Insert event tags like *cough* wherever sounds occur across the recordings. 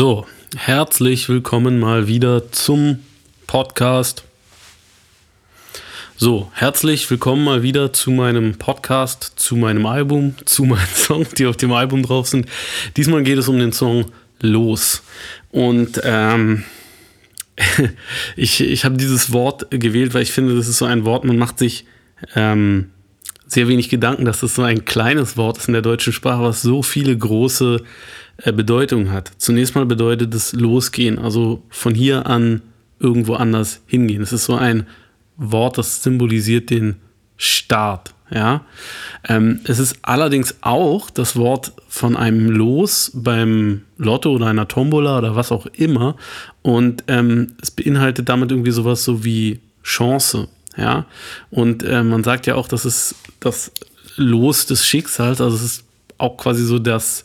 So, herzlich willkommen mal wieder zum Podcast. So, herzlich willkommen mal wieder zu meinem Podcast, zu meinem Album, *laughs* zu meinen Songs, die auf dem Album drauf sind. Diesmal geht es um den Song Los. Und ähm, *laughs* ich, ich habe dieses Wort gewählt, weil ich finde, das ist so ein Wort, man macht sich ähm, sehr wenig Gedanken, dass das so ein kleines Wort ist in der deutschen Sprache, was so viele große äh, Bedeutung hat. Zunächst mal bedeutet es losgehen, also von hier an irgendwo anders hingehen. Es ist so ein Wort, das symbolisiert den Start. Ja, ähm, es ist allerdings auch das Wort von einem Los beim Lotto oder einer Tombola oder was auch immer. Und ähm, es beinhaltet damit irgendwie sowas so wie Chance. Ja, und äh, man sagt ja auch, das ist das Los des Schicksals. Also es ist auch quasi so das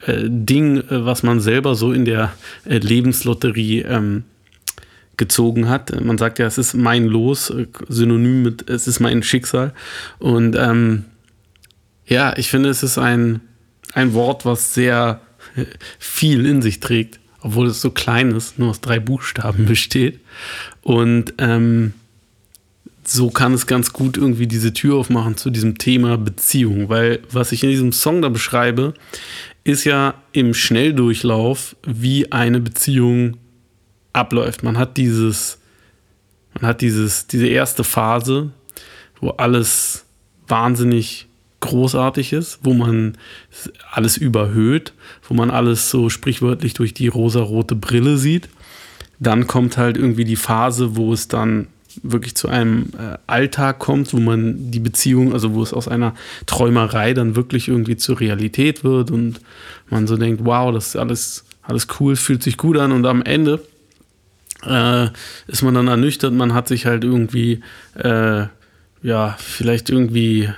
äh, Ding, äh, was man selber so in der äh, Lebenslotterie ähm, gezogen hat. Man sagt ja, es ist mein Los, äh, synonym mit es ist mein Schicksal. Und ähm, ja, ich finde, es ist ein, ein Wort, was sehr viel in sich trägt, obwohl es so klein ist, nur aus drei Buchstaben *laughs* besteht. Und ähm, so kann es ganz gut irgendwie diese Tür aufmachen zu diesem Thema Beziehung, weil was ich in diesem Song da beschreibe, ist ja im Schnelldurchlauf, wie eine Beziehung abläuft. Man hat dieses, man hat dieses, diese erste Phase, wo alles wahnsinnig großartig ist, wo man alles überhöht, wo man alles so sprichwörtlich durch die rosarote Brille sieht. Dann kommt halt irgendwie die Phase, wo es dann wirklich zu einem äh, Alltag kommt, wo man die Beziehung, also wo es aus einer Träumerei dann wirklich irgendwie zur Realität wird und man so denkt, wow, das ist alles, alles cool, fühlt sich gut an und am Ende äh, ist man dann ernüchtert, man hat sich halt irgendwie, äh, ja, vielleicht irgendwie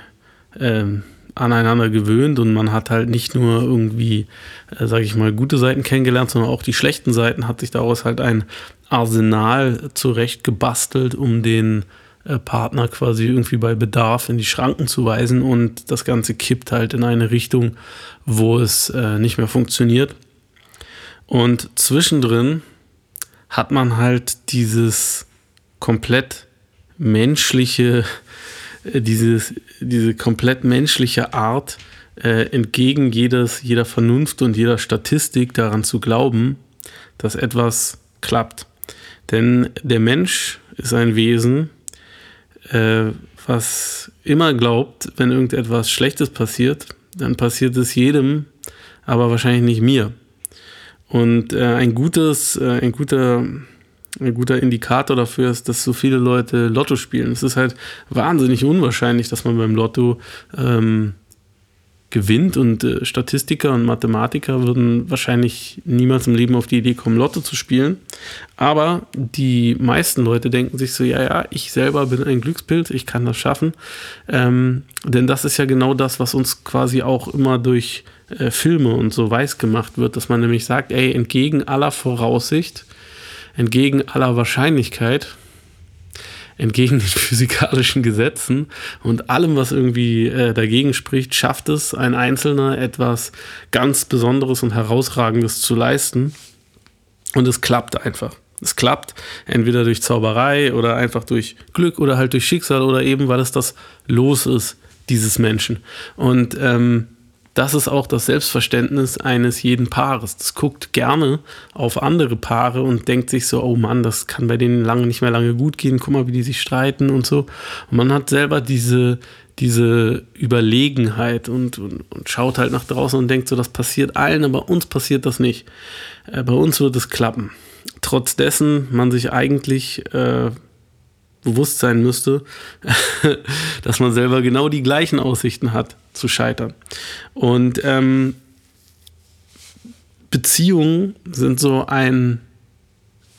ähm, aneinander gewöhnt und man hat halt nicht nur irgendwie, äh, sage ich mal, gute Seiten kennengelernt, sondern auch die schlechten Seiten, hat sich daraus halt ein Arsenal zurecht gebastelt, um den äh, Partner quasi irgendwie bei Bedarf in die Schranken zu weisen und das Ganze kippt halt in eine Richtung, wo es äh, nicht mehr funktioniert. Und zwischendrin hat man halt dieses komplett menschliche, äh, dieses, diese komplett menschliche Art, entgegen jedes, jeder Vernunft und jeder Statistik daran zu glauben, dass etwas klappt. Denn der Mensch ist ein Wesen, äh, was immer glaubt, wenn irgendetwas Schlechtes passiert, dann passiert es jedem, aber wahrscheinlich nicht mir. Und äh, ein gutes, äh, ein guter, ein guter Indikator dafür ist, dass so viele Leute Lotto spielen. Es ist halt wahnsinnig unwahrscheinlich, dass man beim Lotto ähm, gewinnt und äh, Statistiker und Mathematiker würden wahrscheinlich niemals im Leben auf die Idee kommen, Lotto zu spielen. Aber die meisten Leute denken sich so, ja, ja, ich selber bin ein Glückspilz, ich kann das schaffen. Ähm, denn das ist ja genau das, was uns quasi auch immer durch äh, Filme und so weiß gemacht wird, dass man nämlich sagt, ey, entgegen aller Voraussicht, entgegen aller Wahrscheinlichkeit, entgegen *laughs* den physikalischen Gesetzen und allem, was irgendwie äh, dagegen spricht, schafft es ein Einzelner etwas ganz Besonderes und Herausragendes zu leisten. Und es klappt einfach. Es klappt entweder durch Zauberei oder einfach durch Glück oder halt durch Schicksal oder eben, weil es das Los ist dieses Menschen. Und ähm, das ist auch das Selbstverständnis eines jeden Paares. Das guckt gerne auf andere Paare und denkt sich so, oh Mann, das kann bei denen lange nicht mehr lange gut gehen, guck mal, wie die sich streiten und so. Und man hat selber diese, diese Überlegenheit und, und, und schaut halt nach draußen und denkt so, das passiert allen, aber uns passiert das nicht. Äh, bei uns wird es klappen. Trotz dessen man sich eigentlich äh, bewusst sein müsste, *laughs* dass man selber genau die gleichen Aussichten hat zu scheitern. Und ähm, Beziehungen sind so ein,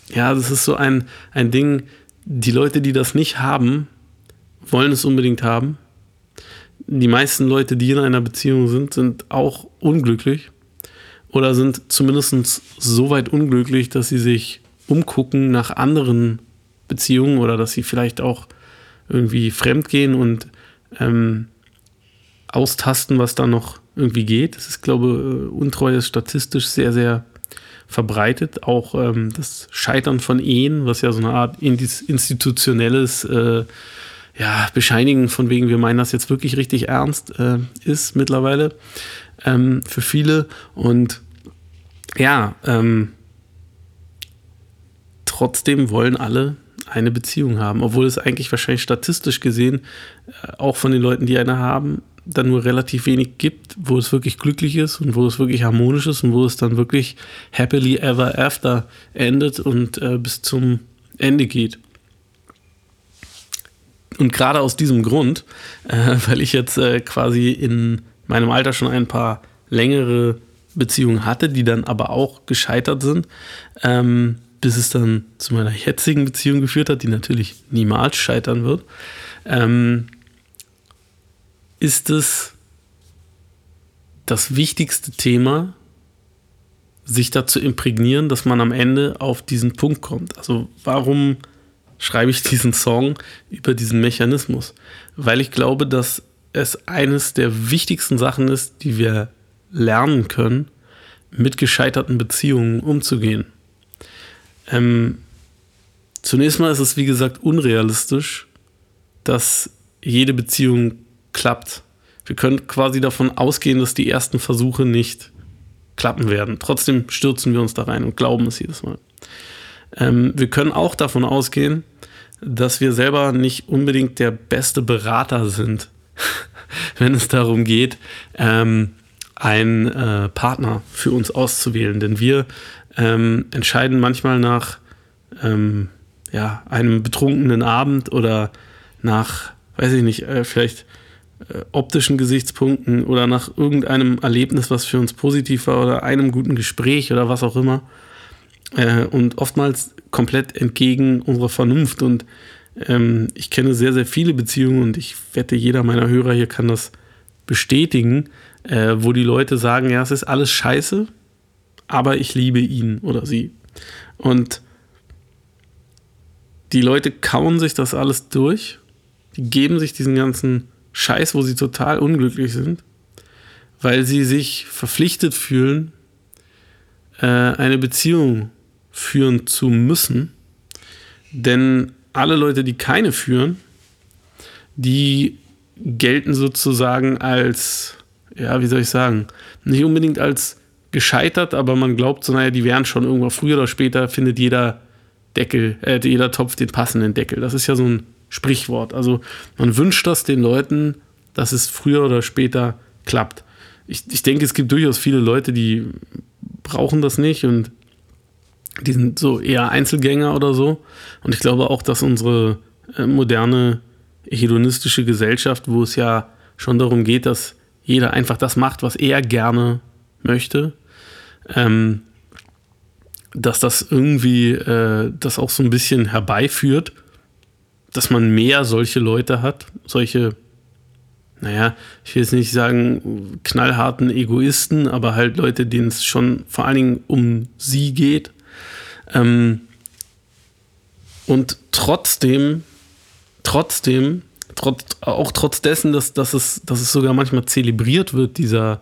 ja, das ist so ein, ein Ding, die Leute, die das nicht haben, wollen es unbedingt haben. Die meisten Leute, die in einer Beziehung sind, sind auch unglücklich oder sind zumindest so weit unglücklich, dass sie sich umgucken nach anderen Beziehungen oder dass sie vielleicht auch irgendwie fremd gehen und ähm, austasten, was da noch irgendwie geht. Das ist, glaube ich, äh, Untreue ist statistisch sehr, sehr verbreitet. Auch ähm, das Scheitern von Ehen, was ja so eine Art institutionelles äh, ja, Bescheinigen von wegen, wir meinen das jetzt wirklich richtig ernst, äh, ist mittlerweile ähm, für viele. Und ja, ähm, trotzdem wollen alle eine Beziehung haben, obwohl es eigentlich wahrscheinlich statistisch gesehen, äh, auch von den Leuten, die eine haben, dann nur relativ wenig gibt, wo es wirklich glücklich ist und wo es wirklich harmonisch ist und wo es dann wirklich happily ever after endet und äh, bis zum Ende geht. Und gerade aus diesem Grund, äh, *laughs* weil ich jetzt äh, quasi in meinem Alter schon ein paar längere Beziehungen hatte, die dann aber auch gescheitert sind, ähm, bis es dann zu meiner jetzigen Beziehung geführt hat, die natürlich niemals scheitern wird, ähm, ist es das wichtigste Thema, sich dazu imprägnieren, dass man am Ende auf diesen Punkt kommt. Also warum schreibe ich *laughs* diesen Song über diesen Mechanismus? Weil ich glaube, dass es eines der wichtigsten Sachen ist, die wir lernen können, mit gescheiterten Beziehungen umzugehen. Ähm, zunächst mal ist es, wie gesagt, unrealistisch, dass jede Beziehung klappt. Wir können quasi davon ausgehen, dass die ersten Versuche nicht klappen werden. Trotzdem stürzen wir uns da rein und glauben es jedes Mal. Ähm, wir können auch davon ausgehen, dass wir selber nicht unbedingt der beste Berater sind, *laughs* wenn es darum geht, ähm, einen äh, Partner für uns auszuwählen. Denn wir ähm, entscheiden manchmal nach ähm, ja, einem betrunkenen Abend oder nach, weiß ich nicht, äh, vielleicht optischen Gesichtspunkten oder nach irgendeinem Erlebnis, was für uns positiv war oder einem guten Gespräch oder was auch immer. Äh, und oftmals komplett entgegen unserer Vernunft. Und ähm, ich kenne sehr, sehr viele Beziehungen und ich wette, jeder meiner Hörer hier kann das bestätigen, äh, wo die Leute sagen, ja, es ist alles scheiße, aber ich liebe ihn oder sie. Und die Leute kauen sich das alles durch, die geben sich diesen ganzen Scheiß, wo sie total unglücklich sind, weil sie sich verpflichtet fühlen, äh, eine Beziehung führen zu müssen. Denn alle Leute, die keine führen, die gelten sozusagen als, ja, wie soll ich sagen, nicht unbedingt als gescheitert, aber man glaubt so, naja, die wären schon irgendwann früher oder später, findet jeder Deckel, äh, jeder Topf den passenden Deckel. Das ist ja so ein Sprichwort. Also man wünscht das den Leuten, dass es früher oder später klappt. Ich, ich denke, es gibt durchaus viele Leute, die brauchen das nicht und die sind so eher Einzelgänger oder so. Und ich glaube auch, dass unsere äh, moderne hedonistische Gesellschaft, wo es ja schon darum geht, dass jeder einfach das macht, was er gerne möchte, ähm, dass das irgendwie äh, das auch so ein bisschen herbeiführt, dass man mehr solche Leute hat, solche, naja, ich will jetzt nicht sagen knallharten Egoisten, aber halt Leute, denen es schon vor allen Dingen um sie geht. Ähm, und trotzdem, trotzdem, trotz, auch trotz dessen, dass, dass, es, dass es sogar manchmal zelebriert wird, dieser,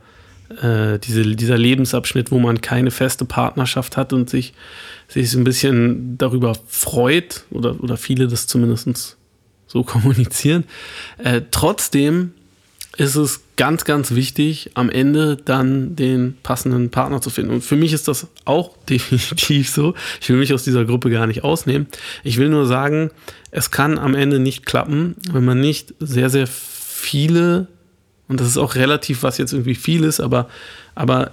äh, diese, dieser Lebensabschnitt, wo man keine feste Partnerschaft hat und sich, sich so ein bisschen darüber freut, oder, oder viele das zumindest so kommunizieren. Äh, trotzdem ist es ganz, ganz wichtig, am Ende dann den passenden Partner zu finden. Und für mich ist das auch *laughs* definitiv so. Ich will mich aus dieser Gruppe gar nicht ausnehmen. Ich will nur sagen, es kann am Ende nicht klappen, wenn man nicht sehr, sehr viele und das ist auch relativ, was jetzt irgendwie viel ist, aber, aber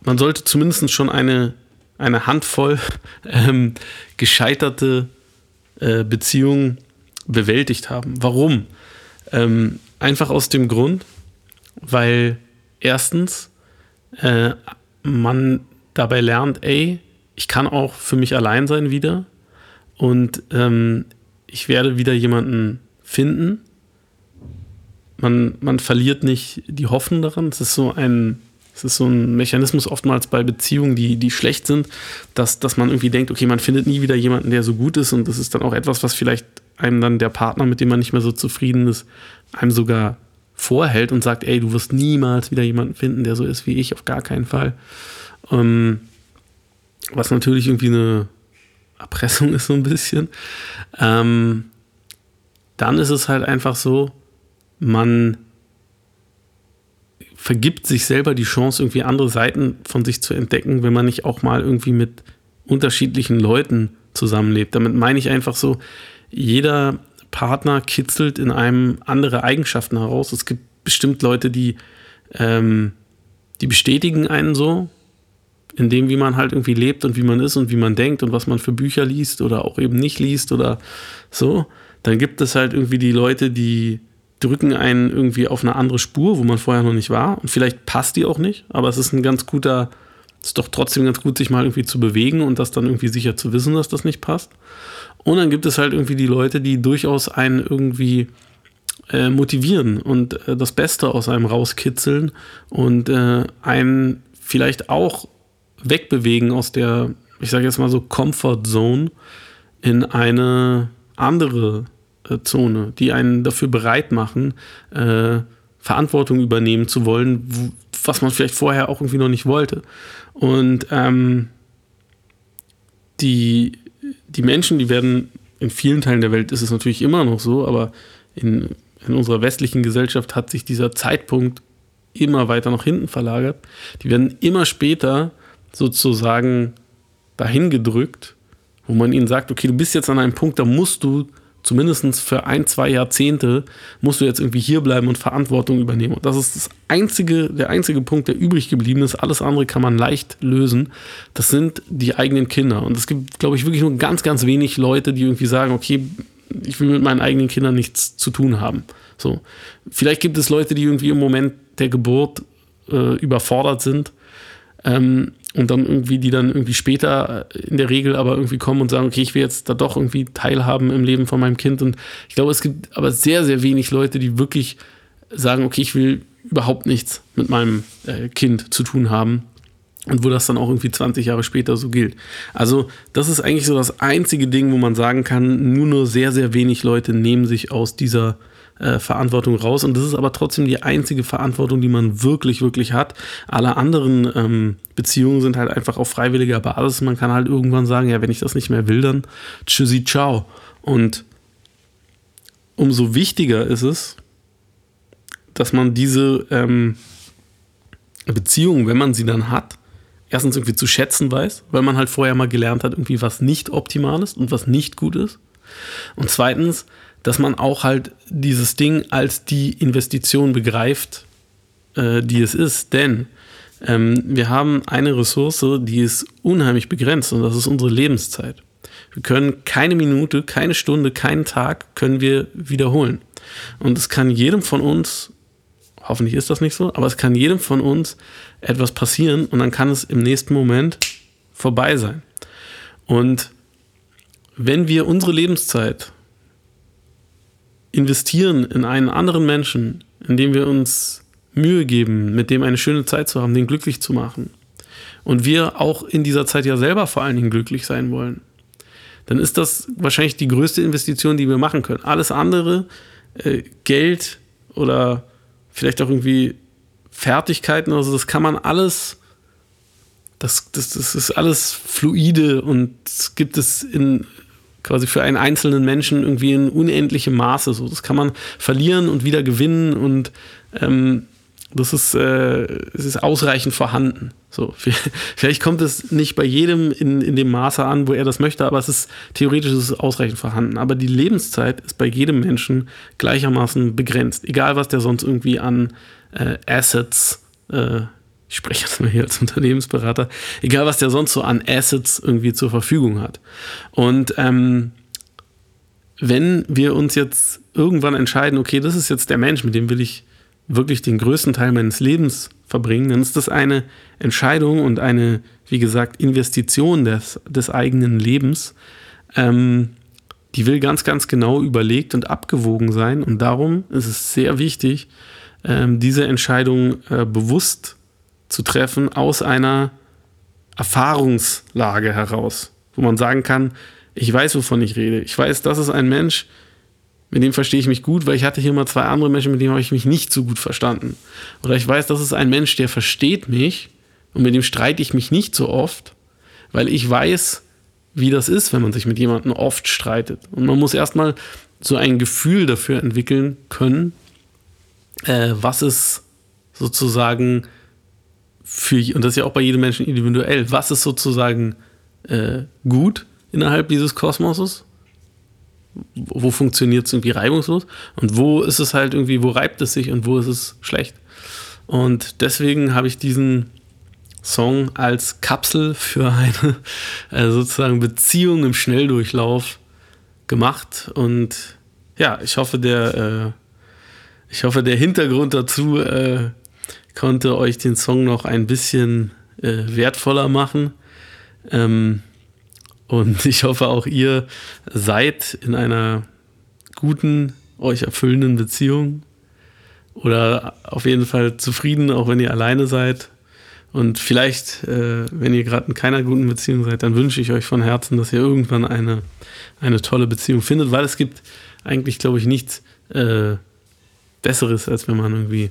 man sollte zumindest schon eine, eine Handvoll *laughs* ähm, gescheiterte äh, Beziehungen bewältigt haben. Warum? Ähm, einfach aus dem Grund, weil erstens äh, man dabei lernt, ey, ich kann auch für mich allein sein wieder und ähm, ich werde wieder jemanden finden, man, man verliert nicht die Hoffnung daran. Es ist so ein, es ist so ein Mechanismus oftmals bei Beziehungen, die, die schlecht sind, dass, dass man irgendwie denkt, okay, man findet nie wieder jemanden, der so gut ist und das ist dann auch etwas, was vielleicht einem dann der Partner, mit dem man nicht mehr so zufrieden ist, einem sogar vorhält und sagt, ey, du wirst niemals wieder jemanden finden, der so ist wie ich, auf gar keinen Fall. Ähm, was natürlich irgendwie eine Erpressung *laughs* ist so ein bisschen, ähm, dann ist es halt einfach so, man vergibt sich selber die Chance, irgendwie andere Seiten von sich zu entdecken, wenn man nicht auch mal irgendwie mit unterschiedlichen Leuten zusammenlebt. Damit meine ich einfach so, jeder Partner kitzelt in einem andere Eigenschaften heraus. Es gibt bestimmt Leute, die, ähm, die bestätigen einen so, in dem, wie man halt irgendwie lebt und wie man ist und wie man denkt und was man für Bücher liest oder auch eben nicht liest oder so. Dann gibt es halt irgendwie die Leute, die drücken einen irgendwie auf eine andere Spur, wo man vorher noch nicht war. Und vielleicht passt die auch nicht, aber es ist ein ganz guter, ist doch trotzdem ganz gut, sich mal irgendwie zu bewegen und das dann irgendwie sicher zu wissen, dass das nicht passt. Und dann gibt es halt irgendwie die Leute, die durchaus einen irgendwie äh, motivieren und äh, das Beste aus einem rauskitzeln und äh, einen vielleicht auch wegbewegen aus der, ich sage jetzt mal so, Comfort Zone in eine andere äh, Zone, die einen dafür bereit machen, äh, Verantwortung übernehmen zu wollen, wo, was man vielleicht vorher auch irgendwie noch nicht wollte. Und ähm, die, die Menschen, die werden in vielen Teilen der Welt ist es natürlich immer noch so, aber in, in unserer westlichen Gesellschaft hat sich dieser Zeitpunkt immer weiter nach hinten verlagert. Die werden immer später sozusagen dahin gedrückt, wo man ihnen sagt, okay, du bist jetzt an einem Punkt, da musst du zumindest für ein, zwei Jahrzehnte, musst du jetzt irgendwie hierbleiben und Verantwortung übernehmen. Und das ist das einzige, der einzige Punkt, der übrig geblieben ist. Alles andere kann man leicht lösen. Das sind die eigenen Kinder. Und es gibt, glaube ich, wirklich nur ganz, ganz wenig Leute, die irgendwie sagen, okay, ich will mit meinen eigenen Kindern nichts zu tun haben. So. Vielleicht gibt es Leute, die irgendwie im Moment der Geburt äh, überfordert sind. Ähm, und dann irgendwie, die dann irgendwie später äh, in der Regel aber irgendwie kommen und sagen, okay, ich will jetzt da doch irgendwie teilhaben im Leben von meinem Kind. Und ich glaube, es gibt aber sehr, sehr wenig Leute, die wirklich sagen, okay, ich will überhaupt nichts mit meinem äh, Kind zu tun haben. Und wo das dann auch irgendwie 20 Jahre später so gilt. Also, das ist eigentlich so das einzige Ding, wo man sagen kann, nur nur sehr, sehr wenig Leute nehmen sich aus dieser äh, Verantwortung raus. Und das ist aber trotzdem die einzige Verantwortung, die man wirklich, wirklich hat. Alle anderen ähm, Beziehungen sind halt einfach auf freiwilliger Basis. Man kann halt irgendwann sagen, ja, wenn ich das nicht mehr will, dann tschüssi, ciao. Und umso wichtiger ist es, dass man diese ähm, Beziehung, wenn man sie dann hat, erstens irgendwie zu schätzen weiß, weil man halt vorher mal gelernt hat, irgendwie was nicht optimal ist und was nicht gut ist. Und zweitens, dass man auch halt dieses Ding als die Investition begreift, äh, die es ist. Denn ähm, wir haben eine Ressource, die ist unheimlich begrenzt und das ist unsere Lebenszeit. Wir können keine Minute, keine Stunde, keinen Tag können wir wiederholen. Und es kann jedem von uns, hoffentlich ist das nicht so, aber es kann jedem von uns etwas passieren und dann kann es im nächsten Moment vorbei sein. Und wenn wir unsere Lebenszeit investieren in einen anderen Menschen, indem wir uns Mühe geben, mit dem eine schöne Zeit zu haben, den glücklich zu machen, und wir auch in dieser Zeit ja selber vor allen Dingen glücklich sein wollen, dann ist das wahrscheinlich die größte Investition, die wir machen können. Alles andere, äh, Geld oder vielleicht auch irgendwie Fertigkeiten, also das kann man alles, das, das, das ist alles fluide und gibt es in quasi für einen einzelnen Menschen irgendwie in unendlichem Maße. So, das kann man verlieren und wieder gewinnen und ähm, das ist, äh, es ist ausreichend vorhanden. So, *laughs* vielleicht kommt es nicht bei jedem in, in dem Maße an, wo er das möchte, aber es ist theoretisch ist es ausreichend vorhanden. Aber die Lebenszeit ist bei jedem Menschen gleichermaßen begrenzt, egal was der sonst irgendwie an äh, Assets äh, ich spreche jetzt mal hier als Unternehmensberater, egal was der sonst so an Assets irgendwie zur Verfügung hat. Und ähm, wenn wir uns jetzt irgendwann entscheiden, okay, das ist jetzt der Mensch, mit dem will ich wirklich den größten Teil meines Lebens verbringen, dann ist das eine Entscheidung und eine, wie gesagt, Investition des, des eigenen Lebens. Ähm, die will ganz, ganz genau überlegt und abgewogen sein. Und darum ist es sehr wichtig, ähm, diese Entscheidung äh, bewusst zu treffen aus einer Erfahrungslage heraus, wo man sagen kann, ich weiß, wovon ich rede. Ich weiß, das ist ein Mensch, mit dem verstehe ich mich gut, weil ich hatte hier mal zwei andere Menschen, mit denen habe ich mich nicht so gut verstanden. Oder ich weiß, das ist ein Mensch, der versteht mich und mit dem streite ich mich nicht so oft, weil ich weiß, wie das ist, wenn man sich mit jemandem oft streitet. Und man muss erstmal so ein Gefühl dafür entwickeln können, äh, was ist sozusagen für, und das ist ja auch bei jedem Menschen individuell, was ist sozusagen äh, gut innerhalb dieses Kosmoses? Wo funktioniert es irgendwie reibungslos? Und wo ist es halt irgendwie, wo reibt es sich und wo ist es schlecht? Und deswegen habe ich diesen Song als Kapsel für eine *laughs* äh, sozusagen Beziehung im Schnelldurchlauf gemacht. Und ja, ich hoffe, der, äh, ich hoffe, der Hintergrund dazu äh, konnte euch den Song noch ein bisschen äh, wertvoller machen. Ähm, und *laughs* ich hoffe, auch ihr seid in einer guten, euch erfüllenden Beziehung oder auf jeden Fall zufrieden, auch wenn ihr alleine seid. Und vielleicht, äh, wenn ihr gerade in keiner guten Beziehung seid, dann wünsche ich euch von Herzen, dass ihr irgendwann eine, eine tolle Beziehung findet, weil es gibt eigentlich, glaube ich, nichts äh, Besseres, als wenn man irgendwie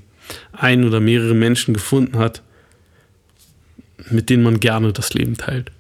ein oder mehrere Menschen gefunden hat, mit denen man gerne das Leben teilt.